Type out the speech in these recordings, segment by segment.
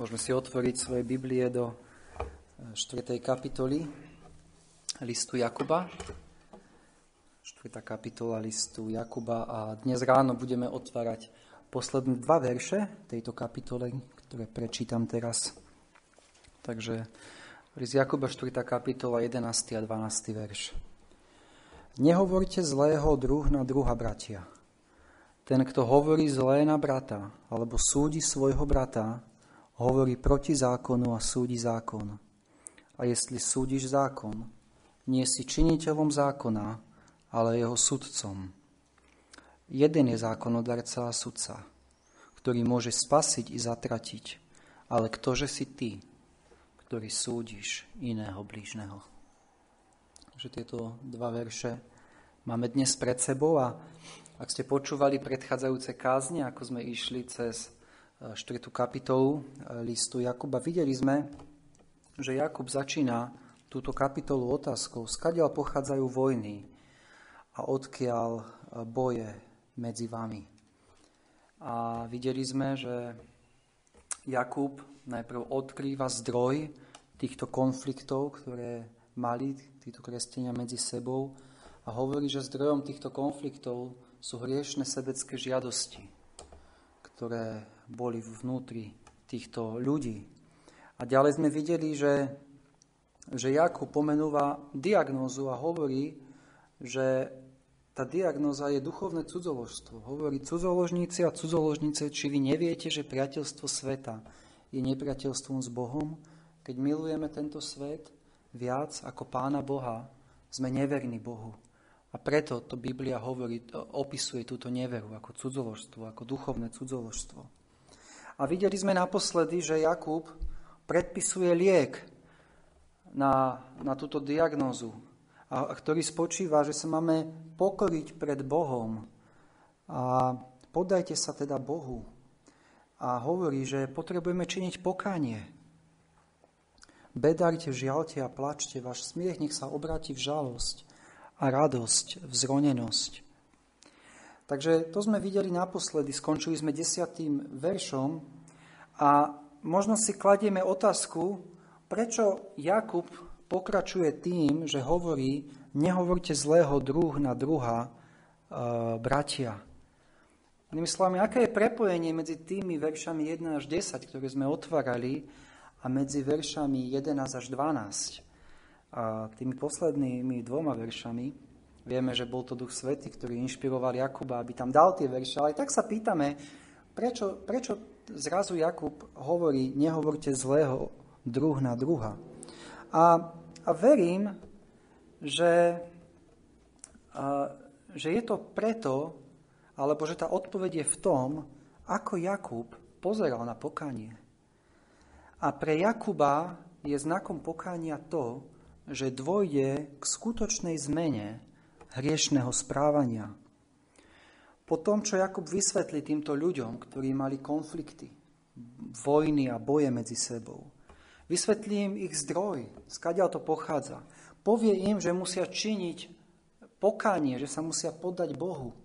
Môžeme si otvoriť svoje Biblie do 4. E, kapitoly listu Jakuba. 4. kapitola listu Jakuba a dnes ráno budeme otvárať posledné dva verše tejto kapitole, ktoré prečítam teraz. Takže list Jakuba 4. kapitola 11. a 12. verš. Nehovorte zlého druh na druha, bratia. Ten, kto hovorí zlé na brata, alebo súdi svojho brata, hovorí proti zákonu a súdi zákon. A jestli súdiš zákon, nie si činiteľom zákona, ale jeho sudcom. Jeden je zákonodarca a sudca, ktorý môže spasiť i zatratiť, ale ktože si ty, ktorý súdiš iného blížneho. Takže tieto dva verše máme dnes pred sebou a ak ste počúvali predchádzajúce kázne, ako sme išli cez 4. kapitolu eh, listu Jakuba, videli sme, že Jakub začína túto kapitolu otázkou, skadiaľ pochádzajú vojny a odkiaľ eh, boje medzi vami. A videli sme, že Jakub najprv odkrýva zdroj týchto konfliktov, ktoré mali títo kresťania medzi sebou a hovorí, že zdrojom týchto konfliktov sú hriešne sebecké žiadosti, ktoré boli vnútri týchto ľudí. A ďalej sme videli, že, že Jakub pomenúva diagnózu a hovorí, že tá diagnóza je duchovné cudzoložstvo. Hovorí cudzoložníci a cudzoložnice, či vy neviete, že priateľstvo sveta je nepriateľstvom s Bohom. Keď milujeme tento svet viac ako Pána Boha, sme neverní Bohu. A preto to Biblia hovorí, opisuje túto neveru ako cudzoložstvo, ako duchovné cudzoložstvo. A videli sme naposledy, že Jakub predpisuje liek na, na túto diagnózu, a, ktorý spočíva, že sa máme pokoriť pred Bohom. A podajte sa teda Bohu. A hovorí, že potrebujeme činiť pokánie. Bedajte, žialte a plačte, váš smiech nech sa obráti v žalosť a radosť, vzronenosť. Takže to sme videli naposledy, skončili sme desiatým veršom a možno si kladieme otázku, prečo Jakub pokračuje tým, že hovorí, nehovorte zlého druh na druha, e, bratia. Inými slovami, aké je prepojenie medzi tými veršami 1 až 10, ktoré sme otvárali, a medzi veršami 11 až 12. A tými poslednými dvoma veršami Vieme, že bol to Duch Svety, ktorý inšpiroval Jakuba, aby tam dal tie verše. Ale tak sa pýtame, prečo, prečo zrazu Jakub hovorí, nehovorte zlého druh na druha. A, a verím, že, a, že je to preto, alebo že tá odpoveď je v tom, ako Jakub pozeral na pokanie. A pre Jakuba je znakom pokania to, že dôjde k skutočnej zmene hriešného správania. Po tom, čo Jakub vysvetlí týmto ľuďom, ktorí mali konflikty, vojny a boje medzi sebou, vysvetlí im ich zdroj, skadiaľ to pochádza. Povie im, že musia činiť pokánie, že sa musia poddať Bohu.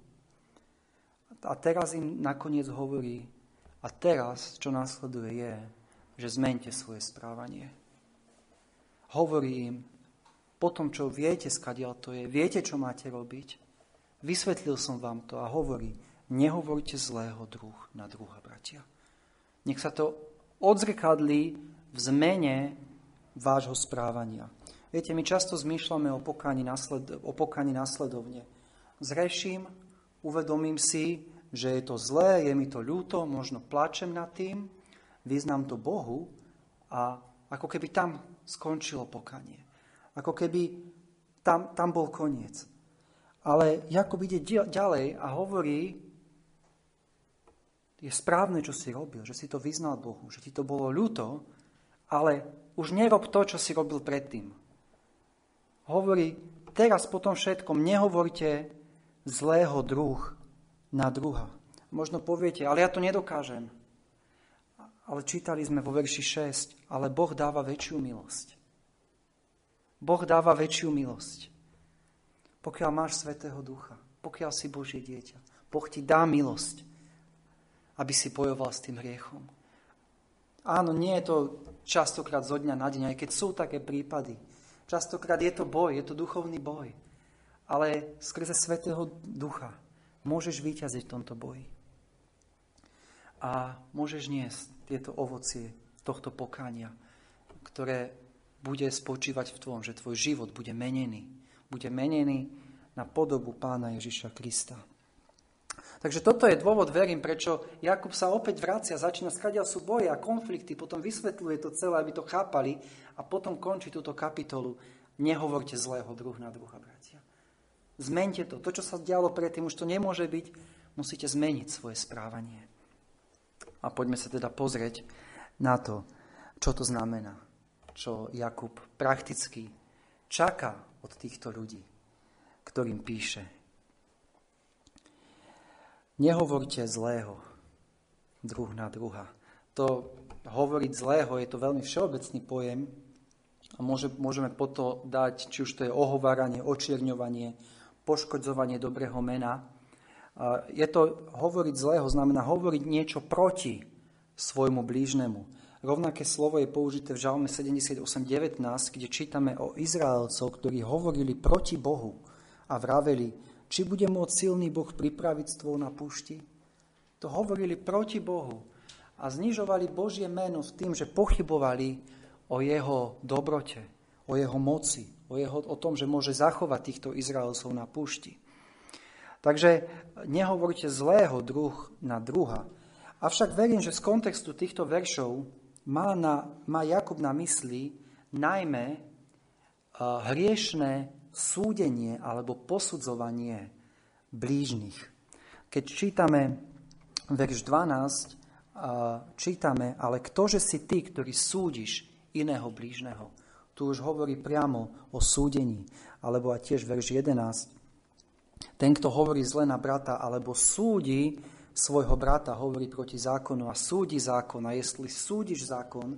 A teraz im nakoniec hovorí, a teraz, čo následuje, je, že zmente svoje správanie. Hovorí im, po tom, čo viete, skadiaľ to je, viete, čo máte robiť, vysvetlil som vám to a hovorí, nehovorte zlého druh na druha, bratia. Nech sa to odzrkadlí v zmene vášho správania. Viete, my často zmýšľame o pokáni, nasled, o pokáni nasledovne. Zreším, uvedomím si, že je to zlé, je mi to ľúto, možno plačem nad tým, vyznám to Bohu a ako keby tam skončilo pokanie. Ako keby tam, tam bol koniec. Ale Jakub ide ďalej a hovorí, je správne, čo si robil, že si to vyznal Bohu, že ti to bolo ľúto, ale už nerob to, čo si robil predtým. Hovorí, teraz po tom všetkom nehovorte zlého druh na druha. Možno poviete, ale ja to nedokážem. Ale čítali sme vo verši 6, ale Boh dáva väčšiu milosť. Boh dáva väčšiu milosť. Pokiaľ máš Svetého Ducha, pokiaľ si Božie dieťa, Boh ti dá milosť, aby si bojoval s tým hriechom. Áno, nie je to častokrát zo dňa na deň, aj keď sú také prípady. Častokrát je to boj, je to duchovný boj. Ale skrze Svetého Ducha môžeš vyťaziť v tomto boji. A môžeš niesť tieto ovocie tohto pokánia, ktoré bude spočívať v tom, že tvoj život bude menený. Bude menený na podobu pána Ježiša Krista. Takže toto je dôvod, verím, prečo Jakub sa opäť vracia, začína skadiaľ sú boje a konflikty, potom vysvetľuje to celé, aby to chápali a potom končí túto kapitolu. Nehovorte zlého druh na druha, bratia. Zmente to. To, čo sa dialo predtým, už to nemôže byť. Musíte zmeniť svoje správanie. A poďme sa teda pozrieť na to, čo to znamená. Čo Jakub prakticky čaká od týchto ľudí, ktorým píše. Nehovorte zlého druh na druha. To hovoriť zlého je to veľmi všeobecný pojem a môže, môžeme potom dať, či už to je ohováranie, očierňovanie, poškodzovanie dobrého mena. Je to hovoriť zlého, znamená hovoriť niečo proti svojmu blížnemu. Rovnaké slovo je použité v Žalme 78.19, kde čítame o Izraelcov, ktorí hovorili proti Bohu a vraveli, či bude môcť silný Boh pripraviť stôl na púšti? To hovorili proti Bohu a znižovali Božie meno s tým, že pochybovali o jeho dobrote, o jeho moci, o, jeho, o tom, že môže zachovať týchto Izraelcov na púšti. Takže nehovorte zlého druh na druha. Avšak verím, že z kontextu týchto veršov má, na, má Jakub na mysli najmä uh, hriešné súdenie alebo posudzovanie blížnych. Keď čítame verš 12, čítame, ale ktože si ty, ktorý súdiš iného blížneho. Tu už hovorí priamo o súdení. Alebo a tiež verš 11. Ten, kto hovorí zle na brata, alebo súdi svojho brata, hovorí proti zákonu a súdi zákon. A jestli súdiš zákon,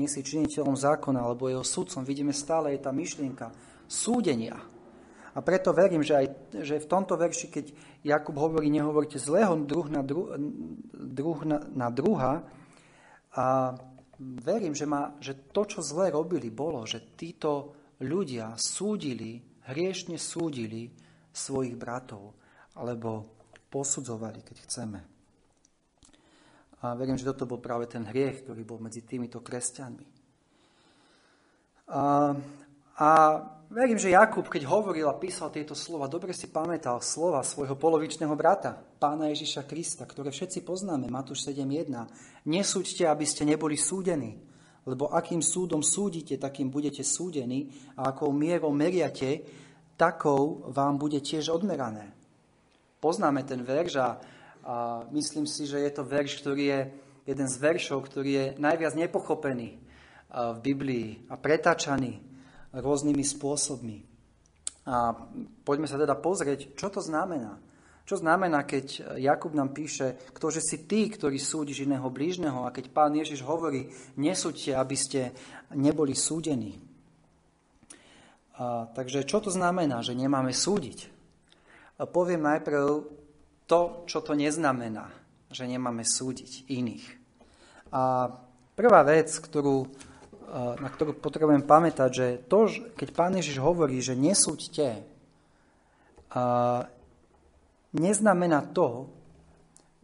nie si činiteľom zákona, alebo jeho sudcom. Vidíme stále, je tá myšlienka, súdenia. A preto verím, že aj že v tomto verši, keď Jakub hovorí, nehovorte zlého druh na, dru, druh na, na druha, a verím, že, ma, že to, čo zle robili, bolo, že títo ľudia súdili, hriešne súdili svojich bratov, alebo posudzovali, keď chceme. A verím, že toto bol práve ten hriech, ktorý bol medzi týmito kresťanmi. A a verím, že Jakub, keď hovoril a písal tieto slova, dobre si pamätal slova svojho polovičného brata, pána Ježiša Krista, ktoré všetci poznáme, Matúš 7.1. Nesúďte, aby ste neboli súdení, lebo akým súdom súdite, takým budete súdení a akou mierou meriate, takou vám bude tiež odmerané. Poznáme ten verš a, a myslím si, že je to verš, ktorý je jeden z veršov, ktorý je najviac nepochopený v Biblii a pretáčaný rôznymi spôsobmi. A poďme sa teda pozrieť, čo to znamená. Čo znamená, keď Jakub nám píše, ktože si ty, ktorý súdiš iného blížneho a keď pán Ježiš hovorí, nesúďte, aby ste neboli súdení. A, takže čo to znamená, že nemáme súdiť? Poviem najprv to, čo to neznamená, že nemáme súdiť iných. A prvá vec, ktorú na ktorú potrebujem pamätať, že to, keď Pán Ježiš hovorí, že nesúďte, neznamená to,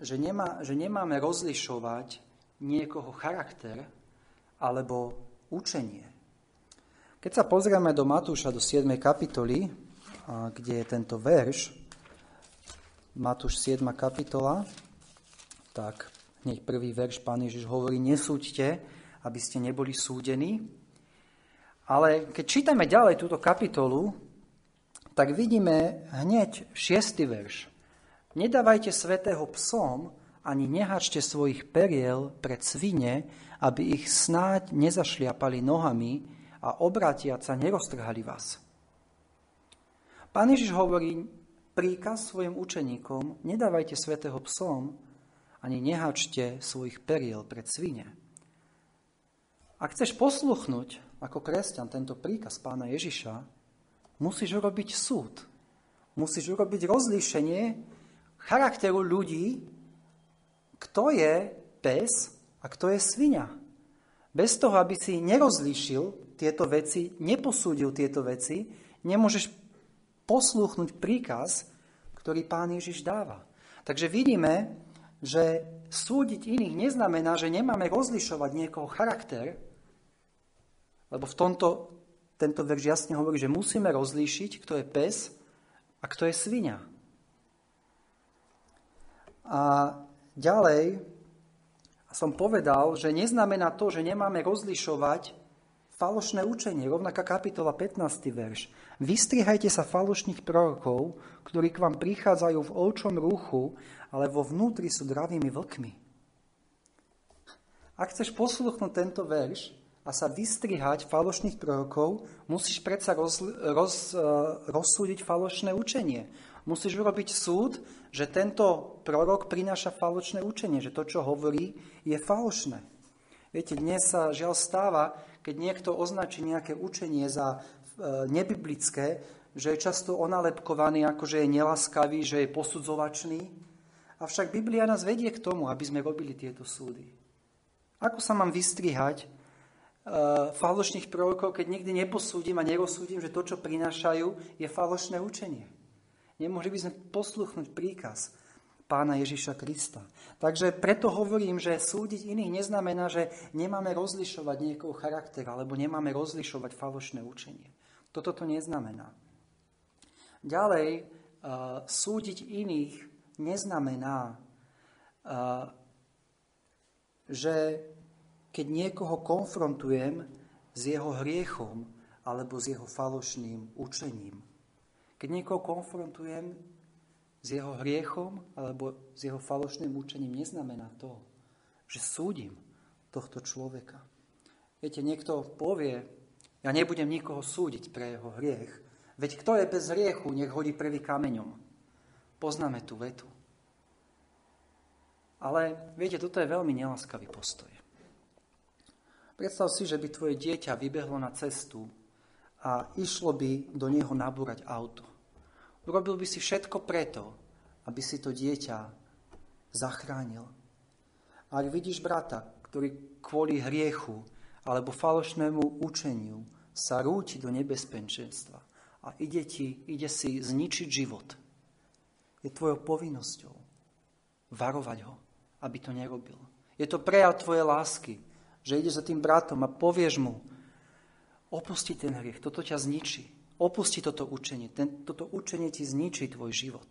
že, nemá, že nemáme rozlišovať niekoho charakter alebo učenie. Keď sa pozrieme do Matúša, do 7. kapitoly, kde je tento verš, Matúš 7. kapitola, tak hneď prvý verš Pán Ježiš hovorí, nesúďte, aby ste neboli súdení. Ale keď čítame ďalej túto kapitolu, tak vidíme hneď šiestý verš. Nedávajte svetého psom, ani nehačte svojich periel pred svine, aby ich snáď nezašliapali nohami a obratiať sa neroztrhali vás. Pán Ježiš hovorí príkaz svojim učeníkom, nedávajte svetého psom, ani nehačte svojich periel pred svine. Ak chceš posluchnúť ako kresťan tento príkaz pána Ježiša, musíš urobiť súd. Musíš urobiť rozlíšenie charakteru ľudí, kto je pes a kto je svinia. Bez toho, aby si nerozlíšil tieto veci, neposúdil tieto veci, nemôžeš poslúchnuť príkaz, ktorý pán Ježiš dáva. Takže vidíme, že súdiť iných neznamená, že nemáme rozlišovať niekoho charakter, lebo v tomto tento verš jasne hovorí, že musíme rozlíšiť, kto je pes a kto je svinia. A ďalej som povedal, že neznamená to, že nemáme rozlišovať falošné učenie. Rovnaká kapitola 15. verš. Vystrihajte sa falošných prorokov, ktorí k vám prichádzajú v ovčom ruchu, ale vo vnútri sú dravými vlkmi. Ak chceš posluchnúť tento verš, a sa vystrihať falošných prorokov, musíš predsa roz, roz, eh, rozsúdiť falošné učenie. Musíš urobiť súd, že tento prorok prináša falošné učenie, že to, čo hovorí, je falošné. Viete, dnes sa žiaľ stáva, keď niekto označí nejaké učenie za eh, nebiblické, že je často onalepkovaný, ako že je nelaskavý, že je posudzovačný. Avšak Biblia nás vedie k tomu, aby sme robili tieto súdy. Ako sa mám vystrihať Eh, falošných prorokov, keď nikdy neposúdim a nerozsúdim, že to, čo prinášajú, je falošné učenie. Nemohli by sme posluchnúť príkaz pána Ježiša Krista. Takže preto hovorím, že súdiť iných neznamená, že nemáme rozlišovať niekoho charakter alebo nemáme rozlišovať falošné učenie. Toto to neznamená. Ďalej, uh, súdiť iných neznamená, uh, že keď niekoho konfrontujem s jeho hriechom alebo s jeho falošným učením. Keď niekoho konfrontujem s jeho hriechom alebo s jeho falošným učením, neznamená to, že súdim tohto človeka. Viete, niekto povie, ja nebudem nikoho súdiť pre jeho hriech, veď kto je bez hriechu, nech hodí prvý kameňom. Poznáme tú vetu. Ale viete, toto je veľmi nelaskavý postoj. Predstav si, že by tvoje dieťa vybehlo na cestu a išlo by do neho nabúrať auto. Urobil by si všetko preto, aby si to dieťa zachránil. A ak vidíš brata, ktorý kvôli hriechu alebo falošnému učeniu sa rúti do nebezpečenstva a ide, ti, ide si zničiť život, je tvojou povinnosťou varovať ho, aby to nerobil. Je to prejav tvojej lásky, že ideš za tým bratom a povieš mu, opusti ten hriech, toto ťa zničí. Opusti toto učenie. Ten, toto učenie ti zničí tvoj život.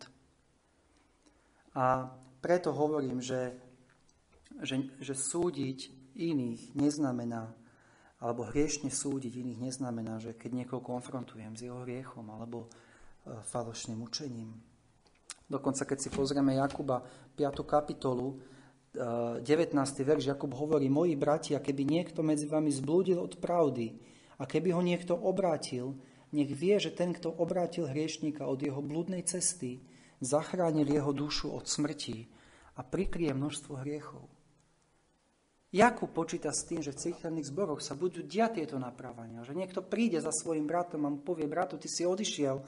A preto hovorím, že, že, že súdiť iných neznamená, alebo hriešne súdiť iných neznamená, že keď niekoho konfrontujem s jeho hriechom alebo e, falošným učením. Dokonca keď si pozrieme Jakuba 5. kapitolu, 19. verš Jakub hovorí, moji bratia, keby niekto medzi vami zblúdil od pravdy a keby ho niekto obrátil, nech vie, že ten, kto obrátil hriešníka od jeho blúdnej cesty, zachránil jeho dušu od smrti a prikrie množstvo hriechov. Jakub počíta s tým, že v cirkevných zboroch sa budú diať tieto naprávania, že niekto príde za svojim bratom a mu povie, bratu, ty si odišiel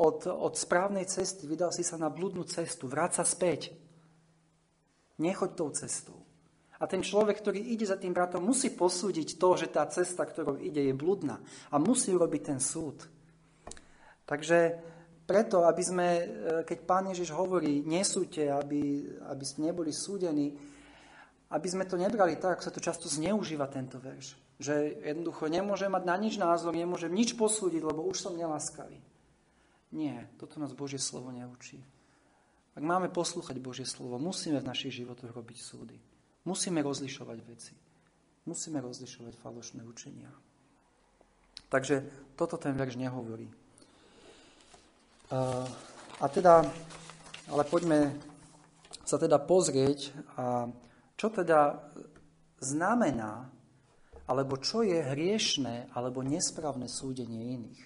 od, od správnej cesty, vydal si sa na blúdnu cestu, vráť späť. Nechoď tou cestou. A ten človek, ktorý ide za tým bratom, musí posúdiť to, že tá cesta, ktorou ide, je bludná. A musí urobiť ten súd. Takže preto, aby sme, e, keď pán Ježiš hovorí, nesúďte, aby, aby ste neboli súdení, aby sme to nebrali tak, ako sa to často zneužíva tento verš. Že jednoducho nemôžem mať na nič názor, nemôžem nič posúdiť, lebo už som neláskavý. Nie, toto nás Božie slovo neučí. Ak máme poslúchať Božie slovo, musíme v našich životoch robiť súdy. Musíme rozlišovať veci. Musíme rozlišovať falošné učenia. Takže toto ten verš nehovorí. A teda, ale poďme sa teda pozrieť, a čo teda znamená, alebo čo je hriešné, alebo nesprávne súdenie iných.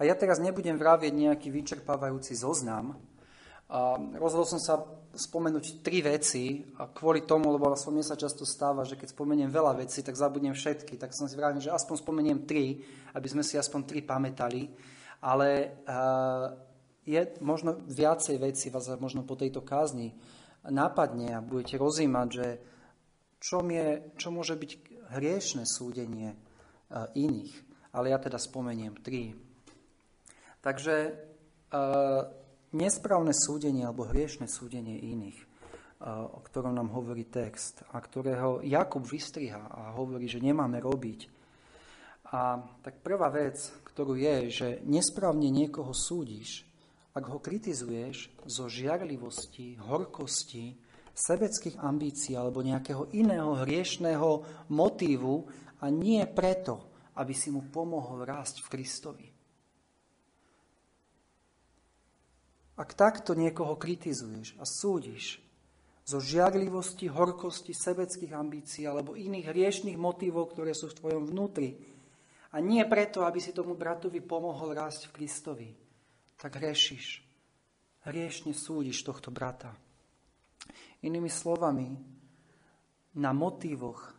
A ja teraz nebudem vravieť nejaký vyčerpávajúci zoznam, a rozhodol som sa spomenúť tri veci a kvôli tomu, lebo som mne sa často stáva, že keď spomeniem veľa vecí, tak zabudnem všetky. Tak som si vravil, že aspoň spomeniem tri, aby sme si aspoň tri pamätali. Ale uh, je možno viacej veci vás možno po tejto kázni nápadne a budete rozímať, že čo, je, čo môže byť hriešne súdenie iných. Ale ja teda spomeniem tri. Takže nesprávne súdenie alebo hriešne súdenie iných, o ktorom nám hovorí text a ktorého Jakub vystriha a hovorí, že nemáme robiť. A tak prvá vec, ktorú je, že nesprávne niekoho súdiš, ak ho kritizuješ zo žiarlivosti, horkosti, sebeckých ambícií alebo nejakého iného hriešného motívu a nie preto, aby si mu pomohol rásť v Kristovi. Ak takto niekoho kritizuješ a súdiš zo žiarlivosti, horkosti, sebeckých ambícií alebo iných hriešných motívov, ktoré sú v tvojom vnútri, a nie preto, aby si tomu bratovi pomohol rásť v Kristovi, tak hrešiš. Hriešne súdiš tohto brata. Inými slovami, na motívoch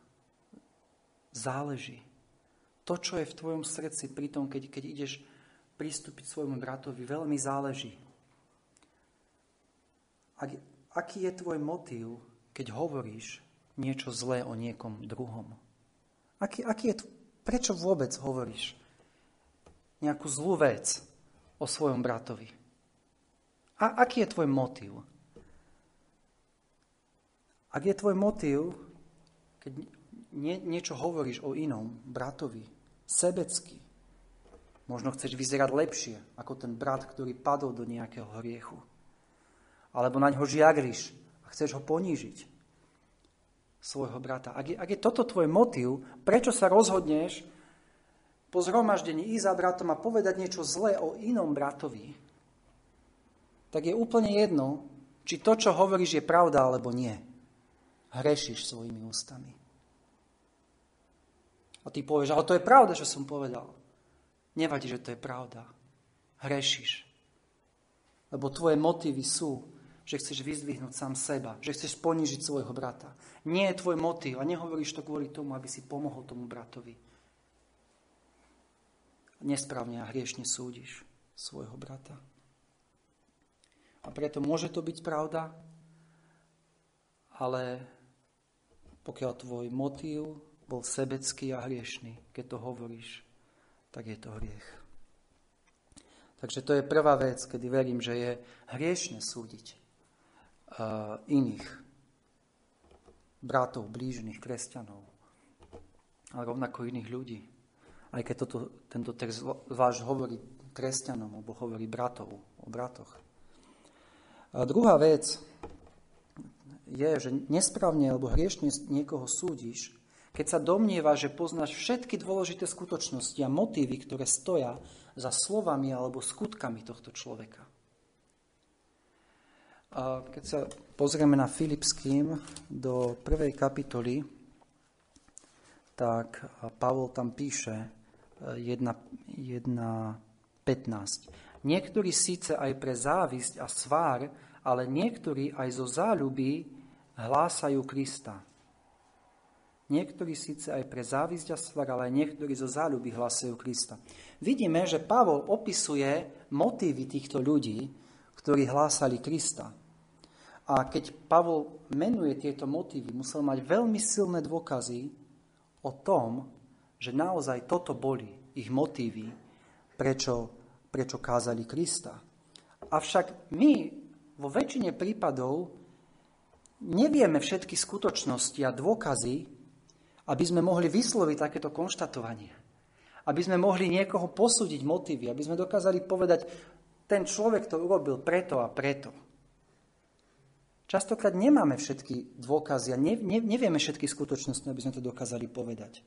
záleží. To, čo je v tvojom srdci pri tom, keď, keď ideš pristúpiť svojmu bratovi, veľmi záleží. Ak, aký je tvoj motív, keď hovoríš niečo zlé o niekom druhom? Aký, aký je, prečo vôbec hovoríš nejakú zlú vec o svojom bratovi? A aký je tvoj motív? Ak je tvoj motív, keď nie, niečo hovoríš o inom bratovi, sebecky, možno chceš vyzerať lepšie ako ten brat, ktorý padol do nejakého hriechu, alebo na ňo žiagriš a chceš ho ponížiť, svojho brata. Ak je, ak je toto tvoj motív, prečo sa rozhodneš po zhromaždení ísť za bratom a povedať niečo zlé o inom bratovi, tak je úplne jedno, či to, čo hovoríš, je pravda alebo nie. Hrešiš svojimi ústami. A ty povieš, ale to je pravda, čo som povedal. Nevadí, že to je pravda. Hrešiš. Lebo tvoje motívy sú že chceš vyzdvihnúť sám seba, že chceš ponížiť svojho brata. Nie je tvoj motív a nehovoríš to kvôli tomu, aby si pomohol tomu bratovi. Nesprávne a hriešne súdiš svojho brata. A preto môže to byť pravda, ale pokiaľ tvoj motív bol sebecký a hriešný, keď to hovoríš, tak je to hriech. Takže to je prvá vec, kedy verím, že je hriešne súdiť iných bratov, blížnych, kresťanov, ale rovnako iných ľudí. Aj keď toto, tento text váš hovorí kresťanom, alebo hovorí bratov, o bratoch. A druhá vec je, že nesprávne alebo hriešne niekoho súdiš, keď sa domnieva, že poznáš všetky dôležité skutočnosti a motívy, ktoré stoja za slovami alebo skutkami tohto človeka. A keď sa pozrieme na Filipským do prvej kapitoly, tak Pavol tam píše 1.15. Niektorí síce aj pre závisť a svár, ale niektorí aj zo záľuby hlásajú Krista. Niektorí síce aj pre závisť a svár, ale aj niektorí zo záľuby hlásajú Krista. Vidíme, že Pavol opisuje motívy týchto ľudí, ktorí hlásali Krista. A keď Pavol menuje tieto motívy, musel mať veľmi silné dôkazy o tom, že naozaj toto boli ich motívy, prečo, prečo kázali Krista. Avšak my vo väčšine prípadov nevieme všetky skutočnosti a dôkazy, aby sme mohli vysloviť takéto konštatovanie. Aby sme mohli niekoho posúdiť motívy, aby sme dokázali povedať, ten človek to urobil preto a preto. Častokrát nemáme všetky dôkazy a ne, ne, nevieme všetky skutočnosti, aby sme to dokázali povedať.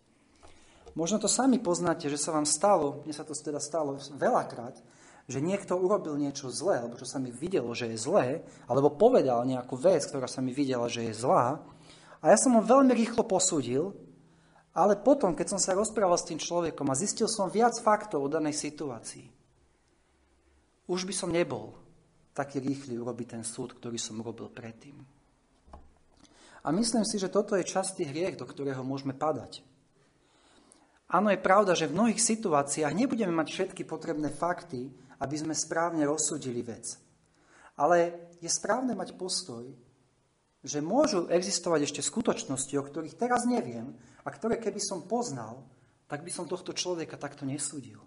Možno to sami poznáte, že sa vám stalo, mne sa to teda stalo veľakrát, že niekto urobil niečo zlé, alebo čo sa mi videlo, že je zlé, alebo povedal nejakú vec, ktorá sa mi videla, že je zlá. A ja som ho veľmi rýchlo posúdil, ale potom, keď som sa rozprával s tým človekom a zistil som viac faktov o danej situácii, už by som nebol taký rýchly urobiť ten súd, ktorý som urobil predtým. A myslím si, že toto je častý hriech, do ktorého môžeme padať. Áno, je pravda, že v mnohých situáciách nebudeme mať všetky potrebné fakty, aby sme správne rozsudili vec. Ale je správne mať postoj, že môžu existovať ešte skutočnosti, o ktorých teraz neviem, a ktoré keby som poznal, tak by som tohto človeka takto nesúdil.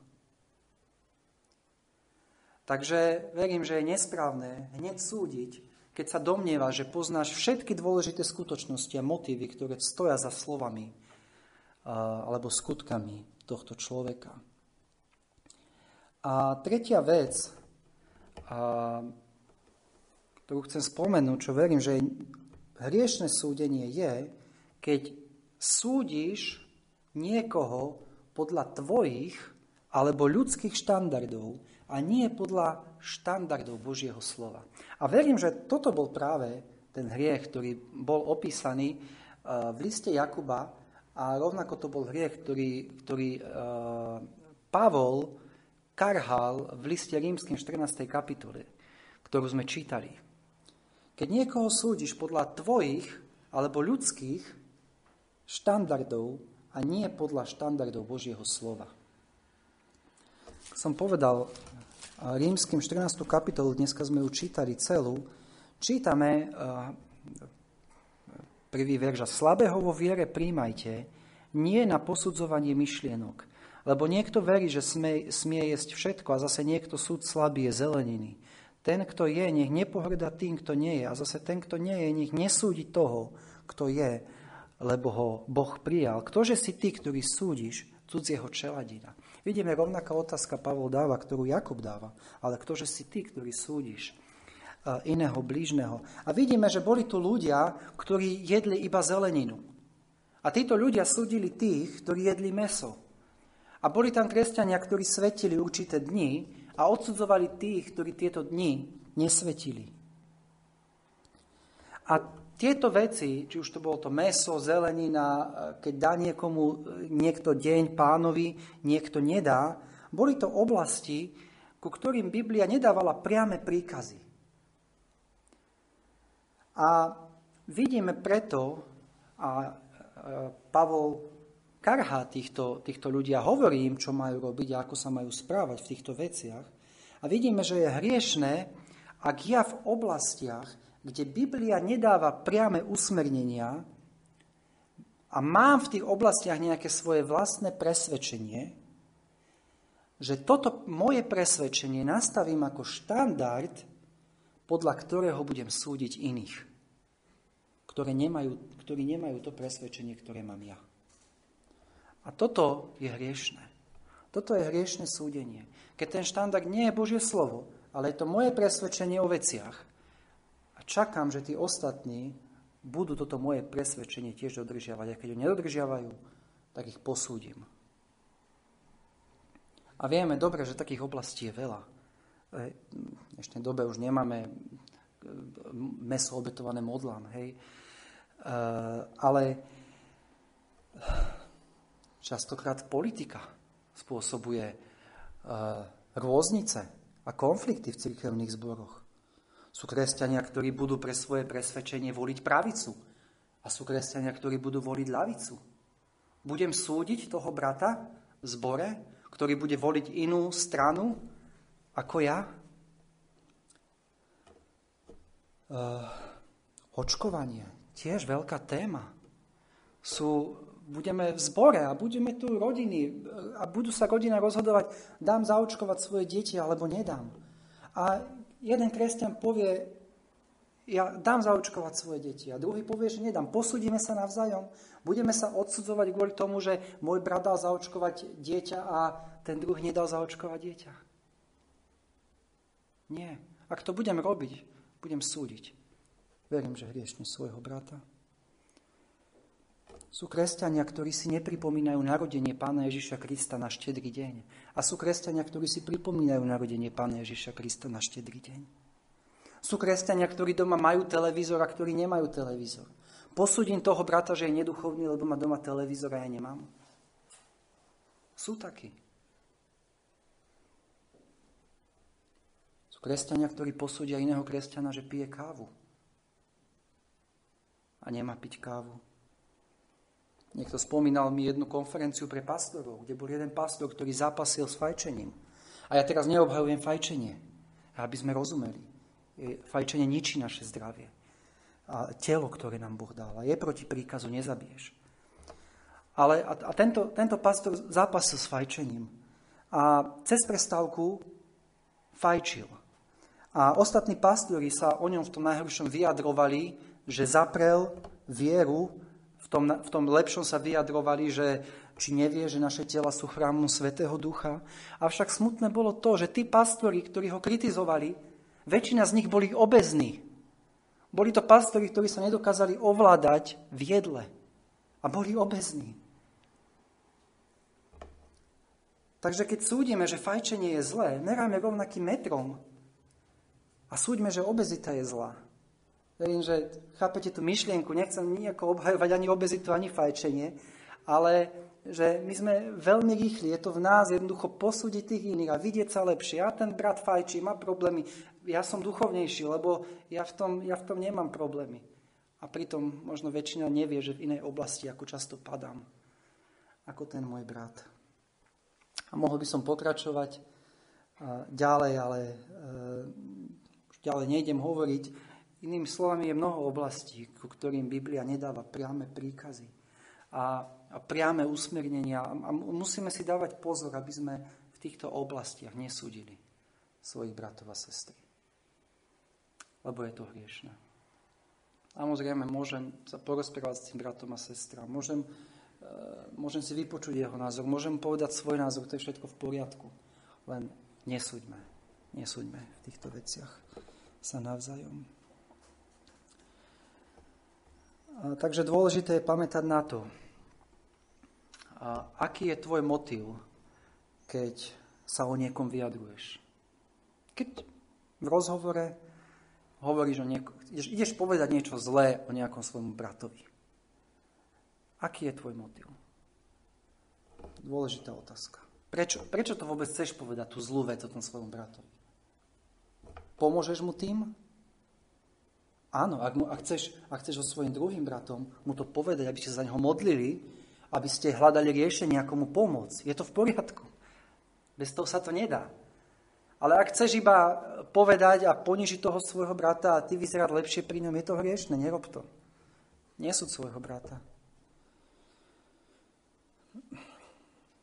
Takže verím, že je nesprávne hneď súdiť, keď sa domnieva, že poznáš všetky dôležité skutočnosti a motívy, ktoré stoja za slovami alebo skutkami tohto človeka. A tretia vec, ktorú chcem spomenúť, čo verím, že hriešne súdenie je, keď súdiš niekoho podľa tvojich alebo ľudských štandardov a nie podľa štandardov Božieho slova. A verím, že toto bol práve ten hriech, ktorý bol opísaný eh, v liste Jakuba a rovnako to bol hriech, ktorý, ktorý eh, Pavol karhal v liste rímským 14. kapitole, ktorú sme čítali. Keď niekoho súdiš podľa tvojich alebo ľudských štandardov a nie podľa štandardov Božieho slova. Som povedal rímským 14. kapitolu, dneska sme ju čítali celú, čítame prvý verš, slabého vo viere príjmajte, nie na posudzovanie myšlienok, lebo niekto verí, že smie, smie jesť všetko a zase niekto súd slabý je zeleniny. Ten, kto je, nech nepohrda tým, kto nie je. A zase ten, kto nie je, nech nesúdi toho, kto je, lebo ho Boh prijal. Ktože si ty, ktorý súdiš cudzieho čeladina? Vidíme, rovnaká otázka Pavol dáva, ktorú Jakub dáva. Ale ktože si ty, ktorý súdiš e, iného blížneho? A vidíme, že boli tu ľudia, ktorí jedli iba zeleninu. A títo ľudia súdili tých, ktorí jedli meso. A boli tam kresťania, ktorí svetili určité dni a odsudzovali tých, ktorí tieto dni nesvetili. A tieto veci, či už to bolo to meso, zelenina, e, keď dá niekomu e, niekto deň pánovi, niekto nedá, boli to oblasti, ku ktorým Biblia nedávala priame príkazy. A vidíme preto, a e, Pavol karhá týchto, týchto ľudí a hovorí im, čo majú robiť a ako sa majú správať v týchto veciach. A vidíme, že je hriešné, ak ja v oblastiach, kde Biblia nedáva priame usmernenia a mám v tých oblastiach nejaké svoje vlastné presvedčenie, že toto moje presvedčenie nastavím ako štandard, podľa ktorého budem súdiť iných, ktoré nemajú, ktorí nemajú to presvedčenie, ktoré mám ja. A toto je hriešne. Toto je hriešne súdenie. Keď ten štandard nie je Božie slovo, ale je to moje presvedčenie o veciach, čakám, že tí ostatní budú toto moje presvedčenie tiež dodržiavať. A keď ho nedodržiavajú, tak ich posúdim. A vieme dobre, že takých oblastí je veľa. V dnešnej dobe už nemáme e, meso obetované modlám, hej. E, ale častokrát politika spôsobuje e, rôznice a konflikty v cirkevných zboroch. Sú kresťania, ktorí budú pre svoje presvedčenie voliť pravicu. A sú kresťania, ktorí budú voliť lavicu. Budem súdiť toho brata v zbore, ktorý bude voliť inú stranu ako ja? Uh, očkovanie, tiež veľká téma. Sú, budeme v zbore a budeme tu rodiny a budú sa rodina rozhodovať, dám zaočkovať svoje deti alebo nedám. A jeden kresťan povie, ja dám zaočkovať svoje deti a druhý povie, že nedám. Posúdime sa navzájom. Budeme sa odsudzovať kvôli tomu, že môj brat dal zaočkovať dieťa a ten druhý nedal zaočkovať dieťa. Nie. Ak to budem robiť, budem súdiť. Verím, že hriešne svojho brata. Sú kresťania, ktorí si nepripomínajú narodenie Pána Ježiša Krista na štedrý deň. A sú kresťania, ktorí si pripomínajú narodenie Pána Ježiša Krista na štedrý deň. Sú kresťania, ktorí doma majú televízor a ktorí nemajú televízor. Posúdim toho brata, že je neduchovný, lebo má doma televízor a ja nemám. Sú takí. Sú kresťania, ktorí posúdia iného kresťana, že pije kávu. A nemá piť kávu. Niekto spomínal mi jednu konferenciu pre pastorov, kde bol jeden pastor, ktorý zápasil s fajčením. A ja teraz neobhajujem fajčenie, aby sme rozumeli. Fajčenie ničí naše zdravie. A telo, ktoré nám Boh dal. A je proti príkazu nezabiješ. Ale, a, a tento, tento pastor zápasil s fajčením. A cez prestávku fajčil. A ostatní pastori sa o ňom v tom najhoršom vyjadrovali, že zaprel vieru, tom, v tom lepšom sa vyjadrovali, že či nevie, že naše tela sú chrámom Svetého Ducha. Avšak smutné bolo to, že tí pastori, ktorí ho kritizovali, väčšina z nich boli obezní. Boli to pastori, ktorí sa nedokázali ovládať v jedle. A boli obezní. Takže keď súdime, že fajčenie je zlé, meráme rovnakým metrom. A súďme, že obezita je zlá. Verím, že chápete tú myšlienku, nechcem nejako obhajovať ani obezitu, ani fajčenie, ale že my sme veľmi rýchli, je to v nás jednoducho posúdiť tých iných a vidieť sa lepšie. Ja ten brat fajčí, má problémy, ja som duchovnejší, lebo ja v tom, ja v tom nemám problémy. A pritom možno väčšina nevie, že v inej oblasti, ako často padám, ako ten môj brat. A mohol by som pokračovať ďalej, ale e, už ďalej nejdem hovoriť. Inými slovami je mnoho oblastí, ku ktorým Biblia nedáva priame príkazy. A a priame usmernenia. A musíme si dávať pozor, aby sme v týchto oblastiach nesúdili svojich bratov a sestry. Lebo je to hriešne. Samozrejme, môžem sa porozprávať s tým bratom a sestrám, môžem, e, môžem si vypočuť jeho názor, môžem povedať svoj názor, to je všetko v poriadku. Len nesúďme, nesúďme v týchto veciach sa navzájom. A, takže dôležité je pamätať na to, a aký je tvoj motiv, keď sa o niekom vyjadruješ? Keď v rozhovore hovoríš o niekom, ideš, ideš povedať niečo zlé o nejakom svojom bratovi. Aký je tvoj motiv? Dôležitá otázka. Prečo, prečo to vôbec chceš povedať, tú zlú vec o tom svojom bratovi? Pomôžeš mu tým? Áno, ak, mu, ak, chceš, ak chceš so svojim druhým bratom mu to povedať, aby ste sa za neho modlili, aby ste hľadali riešenie, ako mu pomôcť. Je to v poriadku. Bez toho sa to nedá. Ale ak chceš iba povedať a ponižiť toho svojho brata a ty vyzerať lepšie pri ňom, je to hriešne, nerob to. Nesúd svojho brata.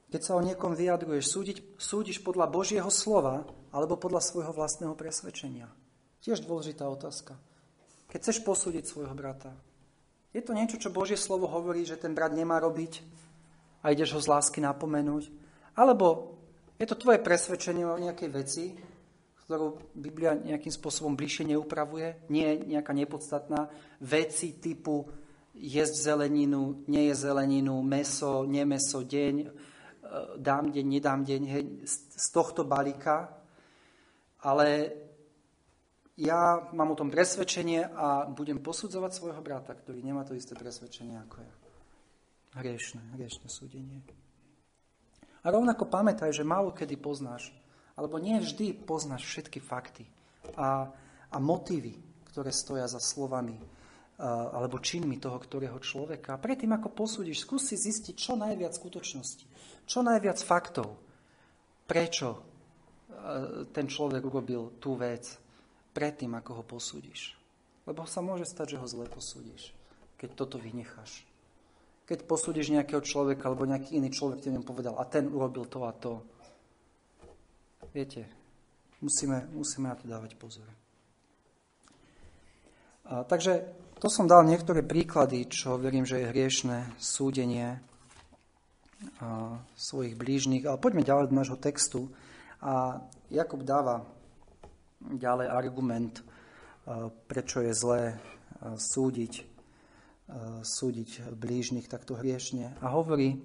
Keď sa o niekom vyjadruješ, súdiť, súdiš podľa Božieho slova alebo podľa svojho vlastného presvedčenia. Tiež dôležitá otázka. Keď chceš posúdiť svojho brata, je to niečo, čo Božie slovo hovorí, že ten brat nemá robiť a ideš ho z lásky napomenúť? Alebo je to tvoje presvedčenie o nejakej veci, ktorú Biblia nejakým spôsobom bližšie neupravuje, nie je nejaká nepodstatná, veci typu jesť zeleninu, nie je zeleninu, meso, nemeso, deň, e, dám deň, nedám deň, hej, z tohto balíka, ale ja mám o tom presvedčenie a budem posudzovať svojho brata, ktorý nemá to isté presvedčenie ako ja. Hriešne, hriešne súdenie. A rovnako pamätaj, že málo kedy poznáš, alebo nie vždy poznáš všetky fakty a, a motívy, ktoré stoja za slovami alebo činmi toho, ktorého človeka. A predtým, ako posúdiš, skúsi zistiť čo najviac skutočnosti, čo najviac faktov, prečo ten človek urobil tú vec, predtým, ako ho posúdiš. Lebo sa môže stať, že ho zle posúdiš, keď toto vynecháš. Keď posúdiš nejakého človeka, alebo nejaký iný človek ti povedal, a ten urobil to a to. Viete, musíme, musíme na to dávať pozor. A, takže to som dal niektoré príklady, čo verím, že je hriešne súdenie a, svojich blížnych. Ale poďme ďalej do nášho textu. A Jakub dáva ďalej argument, e, prečo je zlé e, súdiť, e, súdiť blížnych takto hriešne. A hovorí,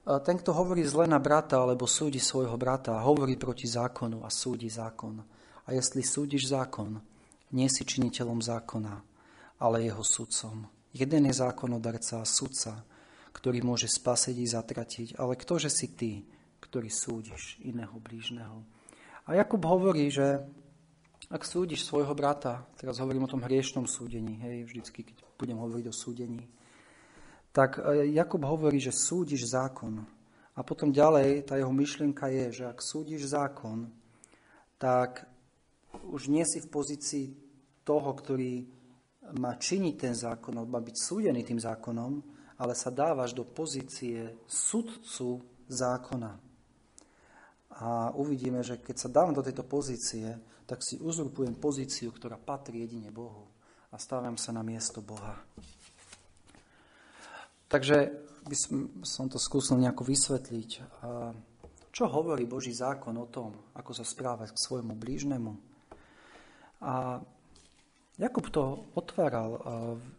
ten, kto hovorí zle na brata alebo súdi svojho brata, hovorí proti zákonu a súdi zákon. A jestli súdiš zákon, nie si činiteľom zákona, ale jeho sudcom. Jeden je zákonodarca a sudca, ktorý môže spasiť i zatratiť, ale ktože si ty, ktorý súdiš iného blížneho? A Jakub hovorí, že ak súdiš svojho brata, teraz hovorím o tom hriešnom súdení, hej, vždycky, keď budem hovoriť o súdení, tak e, Jakub hovorí, že súdiš zákon. A potom ďalej tá jeho myšlienka je, že ak súdiš zákon, tak už nie si v pozícii toho, ktorý má činiť ten zákon, alebo má byť súdený tým zákonom, ale sa dávaš do pozície sudcu zákona. A uvidíme, že keď sa dávam do tejto pozície, tak si uzurpujem pozíciu, ktorá patrí jedine Bohu a stávam sa na miesto Boha. Takže by som to skúsil nejako vysvetliť. Čo hovorí Boží zákon o tom, ako sa správať k svojmu blížnemu? A Jakub to otváral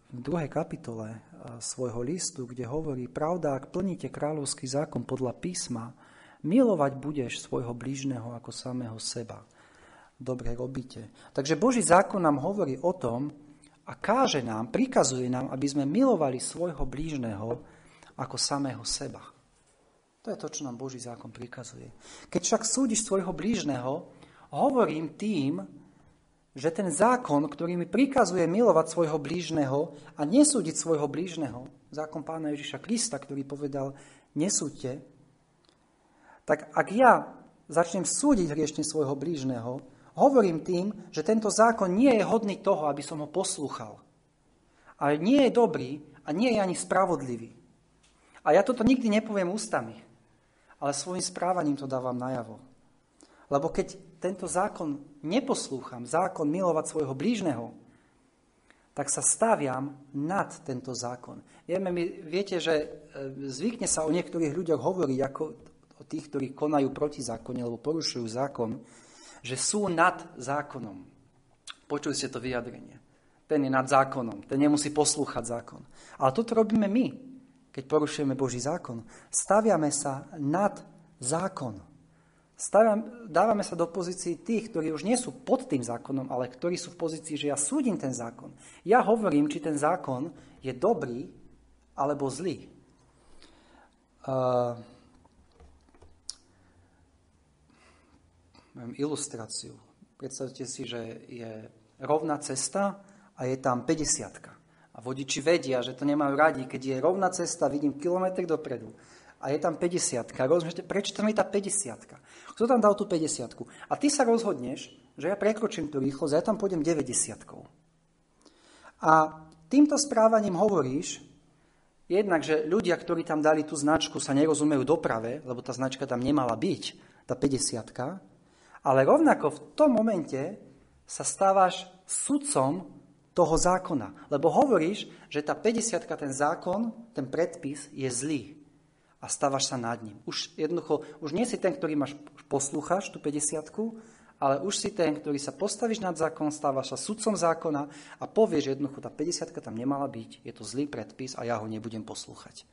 v druhej kapitole svojho listu, kde hovorí, pravda, ak plníte kráľovský zákon podľa písma, Milovať budeš svojho blížneho ako samého seba. Dobre robíte. Takže Boží zákon nám hovorí o tom a káže nám, prikazuje nám, aby sme milovali svojho blížneho ako samého seba. To je to, čo nám Boží zákon prikazuje. Keď však súdiš svojho blížneho, hovorím tým, že ten zákon, ktorý mi prikazuje milovať svojho blížneho a nesúdiť svojho blížneho, zákon pána Ježiša Krista, ktorý povedal, nesúďte, tak ak ja začnem súdiť hriešne svojho blížneho, hovorím tým, že tento zákon nie je hodný toho, aby som ho poslúchal. Ale nie je dobrý a nie je ani spravodlivý. A ja toto nikdy nepoviem ústami, ale svojim správaním to dávam najavo. Lebo keď tento zákon neposlúcham, zákon milovať svojho blížneho, tak sa staviam nad tento zákon. Vieme, viete, že e, zvykne sa o niektorých ľuďoch hovoriť, ako o tých, ktorí konajú proti zákone alebo porušujú zákon, že sú nad zákonom. Počuli ste to vyjadrenie. Ten je nad zákonom, ten nemusí poslúchať zákon. Ale toto robíme my, keď porušujeme Boží zákon. Staviame sa nad zákon. Staviam, dávame sa do pozícií tých, ktorí už nie sú pod tým zákonom, ale ktorí sú v pozícii, že ja súdim ten zákon. Ja hovorím, či ten zákon je dobrý alebo zlý. Uh, ilustráciu. Predstavte si, že je rovná cesta a je tam 50. A vodiči vedia, že to nemajú radi, keď je rovná cesta, vidím kilometr dopredu a je tam 50. Rozmýšľate, prečo tam je tá 50. Kto tam dal tú 50. A ty sa rozhodneš, že ja prekročím tú rýchlosť ja tam pôjdem 90. A týmto správaním hovoríš, jednak, že ľudia, ktorí tam dali tú značku, sa nerozumejú doprave, lebo tá značka tam nemala byť, tá 50 ale rovnako v tom momente sa stávaš sudcom toho zákona. Lebo hovoríš, že tá 50 ten zákon, ten predpis je zlý. A stávaš sa nad ním. Už jednoducho, už nie si ten, ktorý máš, poslúchaš tú 50 ale už si ten, ktorý sa postavíš nad zákon, stávaš sa sudcom zákona a povieš, že jednoducho tá 50 tam nemala byť, je to zlý predpis a ja ho nebudem poslúchať.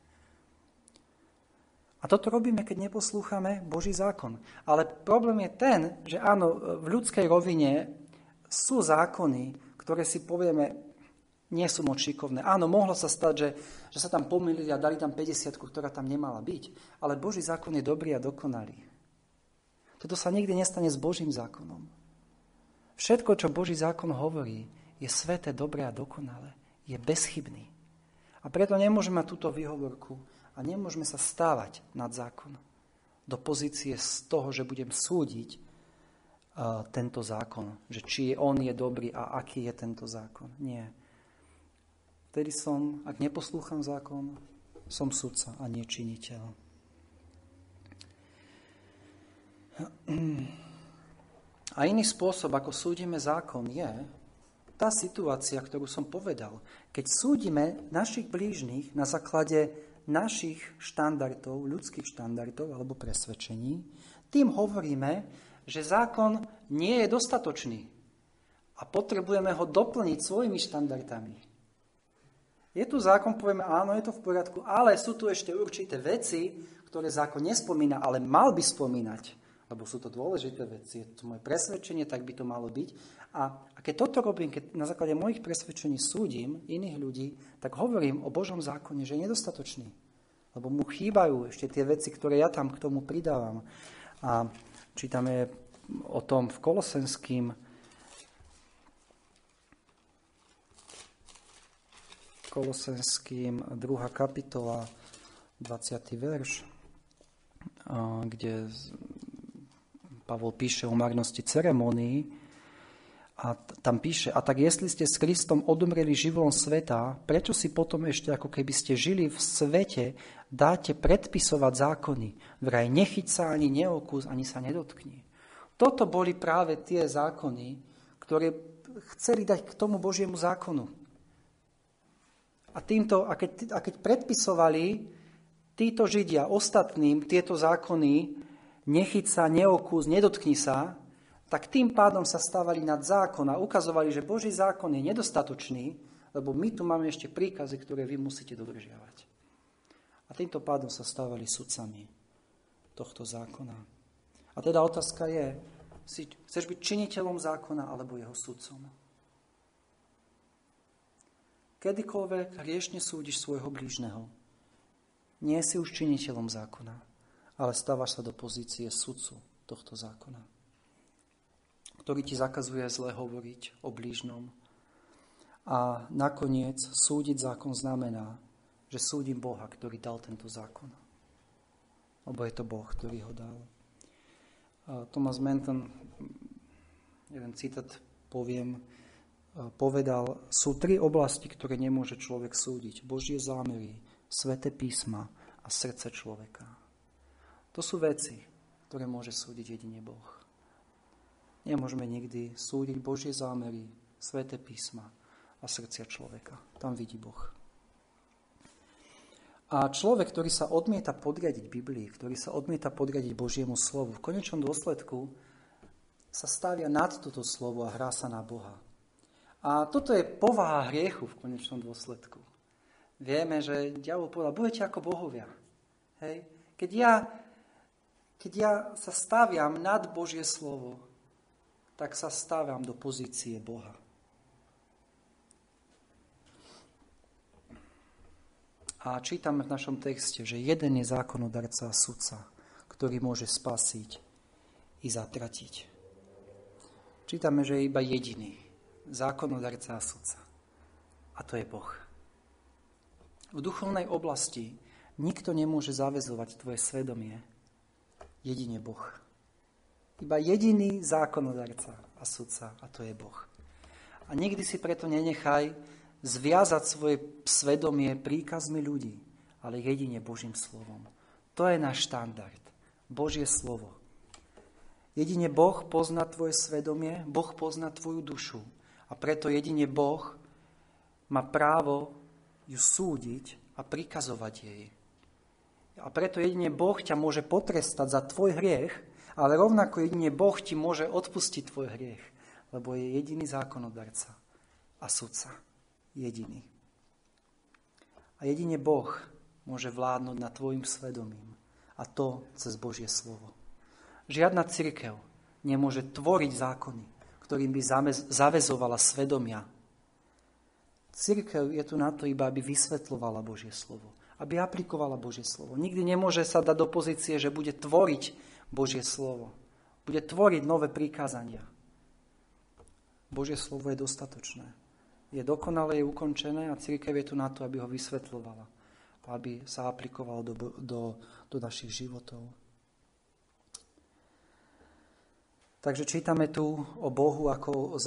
A toto robíme, keď neposlúchame Boží zákon. Ale problém je ten, že áno, v ľudskej rovine sú zákony, ktoré si povieme, nie sú moc šikovné. Áno, mohlo sa stať, že, že sa tam pomýlili a dali tam 50, ktorá tam nemala byť. Ale Boží zákon je dobrý a dokonalý. Toto sa nikdy nestane s Božím zákonom. Všetko, čo Boží zákon hovorí, je sveté, dobré a dokonalé. Je bezchybný. A preto nemôžeme mať túto výhovorku, a nemôžeme sa stávať nad zákon do pozície z toho, že budem súdiť uh, tento zákon, že či on je dobrý a aký je tento zákon. Nie. Vtedy som, ak neposlúcham zákon, som sudca a nie činiteľ. A iný spôsob, ako súdime zákon, je tá situácia, ktorú som povedal. Keď súdime našich blížnych na základe našich štandardov, ľudských štandardov alebo presvedčení, tým hovoríme, že zákon nie je dostatočný a potrebujeme ho doplniť svojimi štandardami. Je tu zákon, povieme, áno, je to v poriadku, ale sú tu ešte určité veci, ktoré zákon nespomína, ale mal by spomínať, lebo sú to dôležité veci, je to moje presvedčenie, tak by to malo byť. A, a keď toto robím, keď na základe mojich presvedčení súdim iných ľudí, tak hovorím o Božom zákone, že je nedostatočný. Lebo mu chýbajú ešte tie veci, ktoré ja tam k tomu pridávam. A čítame o tom v Kolosenským Kolosenským 2. kapitola 20. verš, kde Pavol píše o marnosti ceremónií A tam píše, a tak jestli ste s Kristom odumreli živom sveta, prečo si potom ešte, ako keby ste žili v svete, dáte predpisovať zákony? Vraj nechyť sa ani neokus, ani sa nedotkni. Toto boli práve tie zákony, ktoré chceli dať k tomu Božiemu zákonu. A, týmto, a, keď, a keď predpisovali títo Židia ostatným tieto zákony, nechyť sa, neokus, nedotkni sa, tak tým pádom sa stávali nad zákon a ukazovali, že Boží zákon je nedostatočný, lebo my tu máme ešte príkazy, ktoré vy musíte dodržiavať. A týmto pádom sa stávali sudcami tohto zákona. A teda otázka je, si, chceš byť činiteľom zákona alebo jeho sudcom? Kedykoľvek hriešne súdiš svojho blížneho, nie si už činiteľom zákona, ale stávaš sa do pozície sudcu tohto zákona ktorý ti zakazuje zle hovoriť o blížnom. A nakoniec súdiť zákon znamená, že súdim Boha, ktorý dal tento zákon. Lebo je to Boh, ktorý ho dal. Thomas Menton, jeden citát poviem, povedal, sú tri oblasti, ktoré nemôže človek súdiť. Božie zámery, sveté písma a srdce človeka. To sú veci, ktoré môže súdiť jedine Boh. Nemôžeme nikdy súdiť Božie zámery, sveté písma a srdcia človeka. Tam vidí Boh. A človek, ktorý sa odmieta podriadiť Biblii, ktorý sa odmieta podriadiť Božiemu slovu, v konečnom dôsledku sa stavia nad toto slovo a hrá sa na Boha. A toto je povaha hriechu v konečnom dôsledku. Vieme, že diabol povedal, budete ako bohovia. Hej? Keď, ja, keď ja sa staviam nad Božie slovo, tak sa stávam do pozície Boha. A čítame v našom texte, že jeden je zákonodarca a sudca, ktorý môže spasiť i zatratiť. Čítame, že je iba jediný zákonodarca a sudca. A to je Boh. V duchovnej oblasti nikto nemôže zavezovať tvoje svedomie, jedine Boh. Iba jediný zákonodarca a sudca, a to je Boh. A nikdy si preto nenechaj zviazať svoje svedomie príkazmi ľudí, ale jedine Božím slovom. To je náš štandard. Božie slovo. Jedine Boh pozná tvoje svedomie, Boh pozná tvoju dušu. A preto jedine Boh má právo ju súdiť a prikazovať jej. A preto jedine Boh ťa môže potrestať za tvoj hriech, ale rovnako jedine Boh ti môže odpustiť tvoj hriech, lebo je jediný zákonodarca a sudca. Jediný. A jedine Boh môže vládnuť nad tvojim svedomím. A to cez Božie slovo. Žiadna církev nemôže tvoriť zákony, ktorým by zavezovala svedomia. Církev je tu na to iba, aby vysvetlovala Božie slovo. Aby aplikovala Božie slovo. Nikdy nemôže sa dať do pozície, že bude tvoriť Božie slovo. Bude tvoriť nové prikázania. Božie slovo je dostatočné. Je dokonale, je ukončené a církev je tu na to, aby ho vysvetľovala. Aby sa aplikovalo do, do, do našich životov. Takže čítame tu o Bohu ako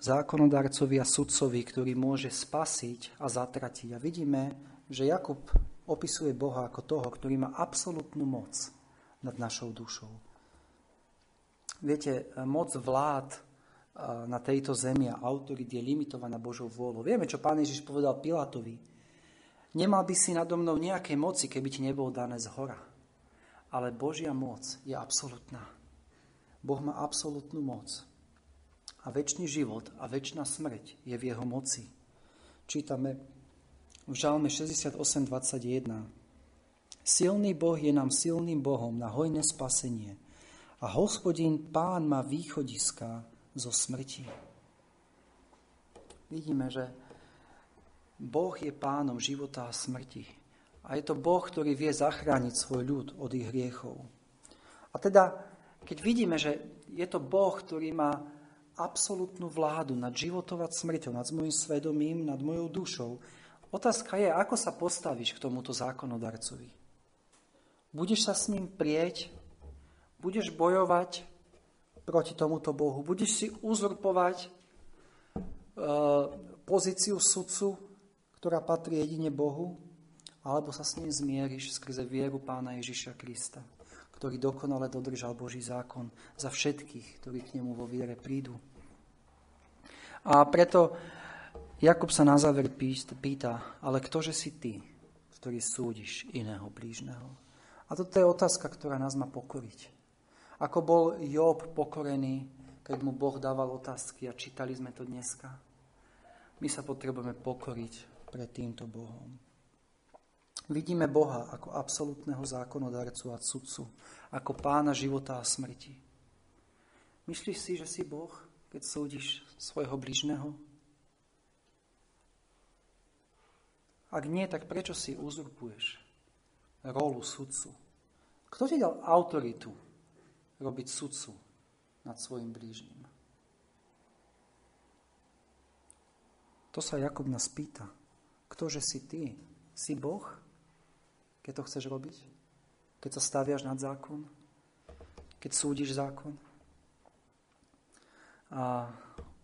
zákonodarcovi a sudcovi, ktorý môže spasiť a zatratiť. A vidíme, že Jakub opisuje Boha ako toho, ktorý má absolútnu moc nad našou dušou. Viete, moc vlád na tejto zemi a autorit je limitovaná Božou vôľou. Vieme, čo pán Ježiš povedal Pilatovi. Nemal by si nado mnou nejaké moci, keby ti nebolo dané z hora. Ale Božia moc je absolútna. Boh má absolútnu moc. A väčší život a väčšina smrť je v jeho moci. Čítame v Žalme 68.21. Silný Boh je nám silným Bohom na hojné spasenie a hospodín pán má východiska zo smrti. Vidíme, že Boh je pánom života a smrti. A je to Boh, ktorý vie zachrániť svoj ľud od ich hriechov. A teda, keď vidíme, že je to Boh, ktorý má absolútnu vládu nad životom a smrťou, nad môjim svedomím, nad mojou dušou, otázka je, ako sa postavíš k tomuto zákonodarcovi. Budeš sa s ním prieť, budeš bojovať proti tomuto Bohu. Budeš si uzurpovať uh, pozíciu sudcu, ktorá patrí jedine Bohu, alebo sa s ním zmieriš skrze vieru Pána Ježiša Krista, ktorý dokonale dodržal Boží zákon za všetkých, ktorí k nemu vo viere prídu. A preto Jakub sa na záver pýta, ale ktože si ty, ktorý súdiš iného blížneho? A toto je otázka, ktorá nás má pokoriť. Ako bol Job pokorený, keď mu Boh dával otázky a čítali sme to dneska. My sa potrebujeme pokoriť pred týmto Bohom. Vidíme Boha ako absolútneho zákonodarcu a sudcu, ako pána života a smrti. Myslíš si, že si Boh, keď súdiš svojho blížneho? Ak nie, tak prečo si uzurpuješ rolu sudcu? Kto ti dal autoritu robiť sudcu nad svojim blížnym? To sa Jakub nás pýta. Ktože si ty? Si Boh? Keď to chceš robiť? Keď sa staviaš nad zákon? Keď súdiš zákon? A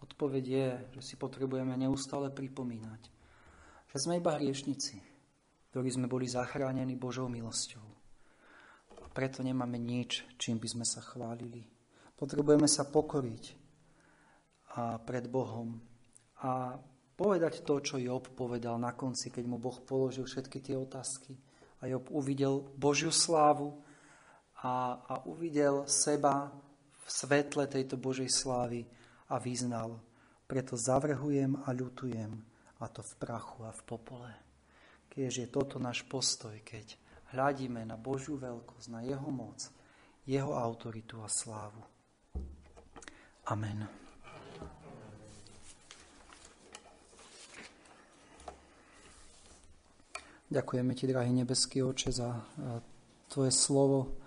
odpoveď je, že si potrebujeme neustále pripomínať, že sme iba hriešnici, ktorí sme boli zachránení Božou milosťou. A preto nemáme nič, čím by sme sa chválili. Potrebujeme sa pokoriť a pred Bohom a povedať to, čo Job povedal na konci, keď mu Boh položil všetky tie otázky. A Job uvidel Božiu slávu a, a uvidel seba v svetle tejto Božej slávy a vyznal. Preto zavrhujem a ľutujem, a to v prachu a v popole. Keď je toto náš postoj, keď hľadíme na Božiu veľkosť, na Jeho moc, Jeho autoritu a slávu. Amen. Ďakujeme Ti, drahý nebeský oče, za e, Tvoje slovo.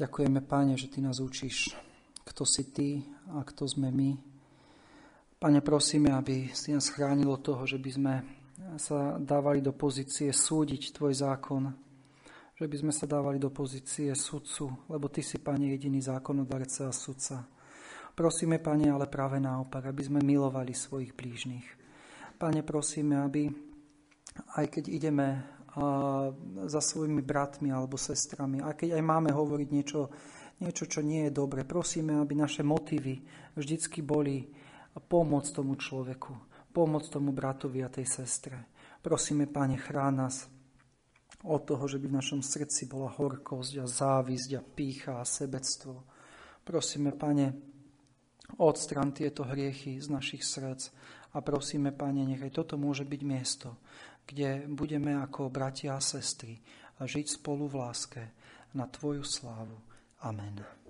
Ďakujeme, Páne, že Ty nás učíš, kto si Ty a kto sme my. Pane, prosíme, aby si nás chránilo toho, že by sme sa dávali do pozície súdiť Tvoj zákon, že by sme sa dávali do pozície sudcu, lebo Ty si, Pane, jediný zákonodarca a sudca. Prosíme, Pane, ale práve naopak, aby sme milovali svojich blížnych. Pane, prosíme, aby aj keď ideme za svojimi bratmi alebo sestrami, aj keď aj máme hovoriť niečo, niečo, čo nie je dobre, prosíme, aby naše motívy vždycky boli a pomôcť tomu človeku, pomôcť tomu bratovi a tej sestre. Prosíme, Pane, chrán nás od toho, že by v našom srdci bola horkosť a závisť a pícha a sebectvo. Prosíme, Pane, odstran tieto hriechy z našich srdc a prosíme, Pane, nechaj toto môže byť miesto, kde budeme ako bratia a sestry a žiť spolu v láske na Tvoju slávu. Amen.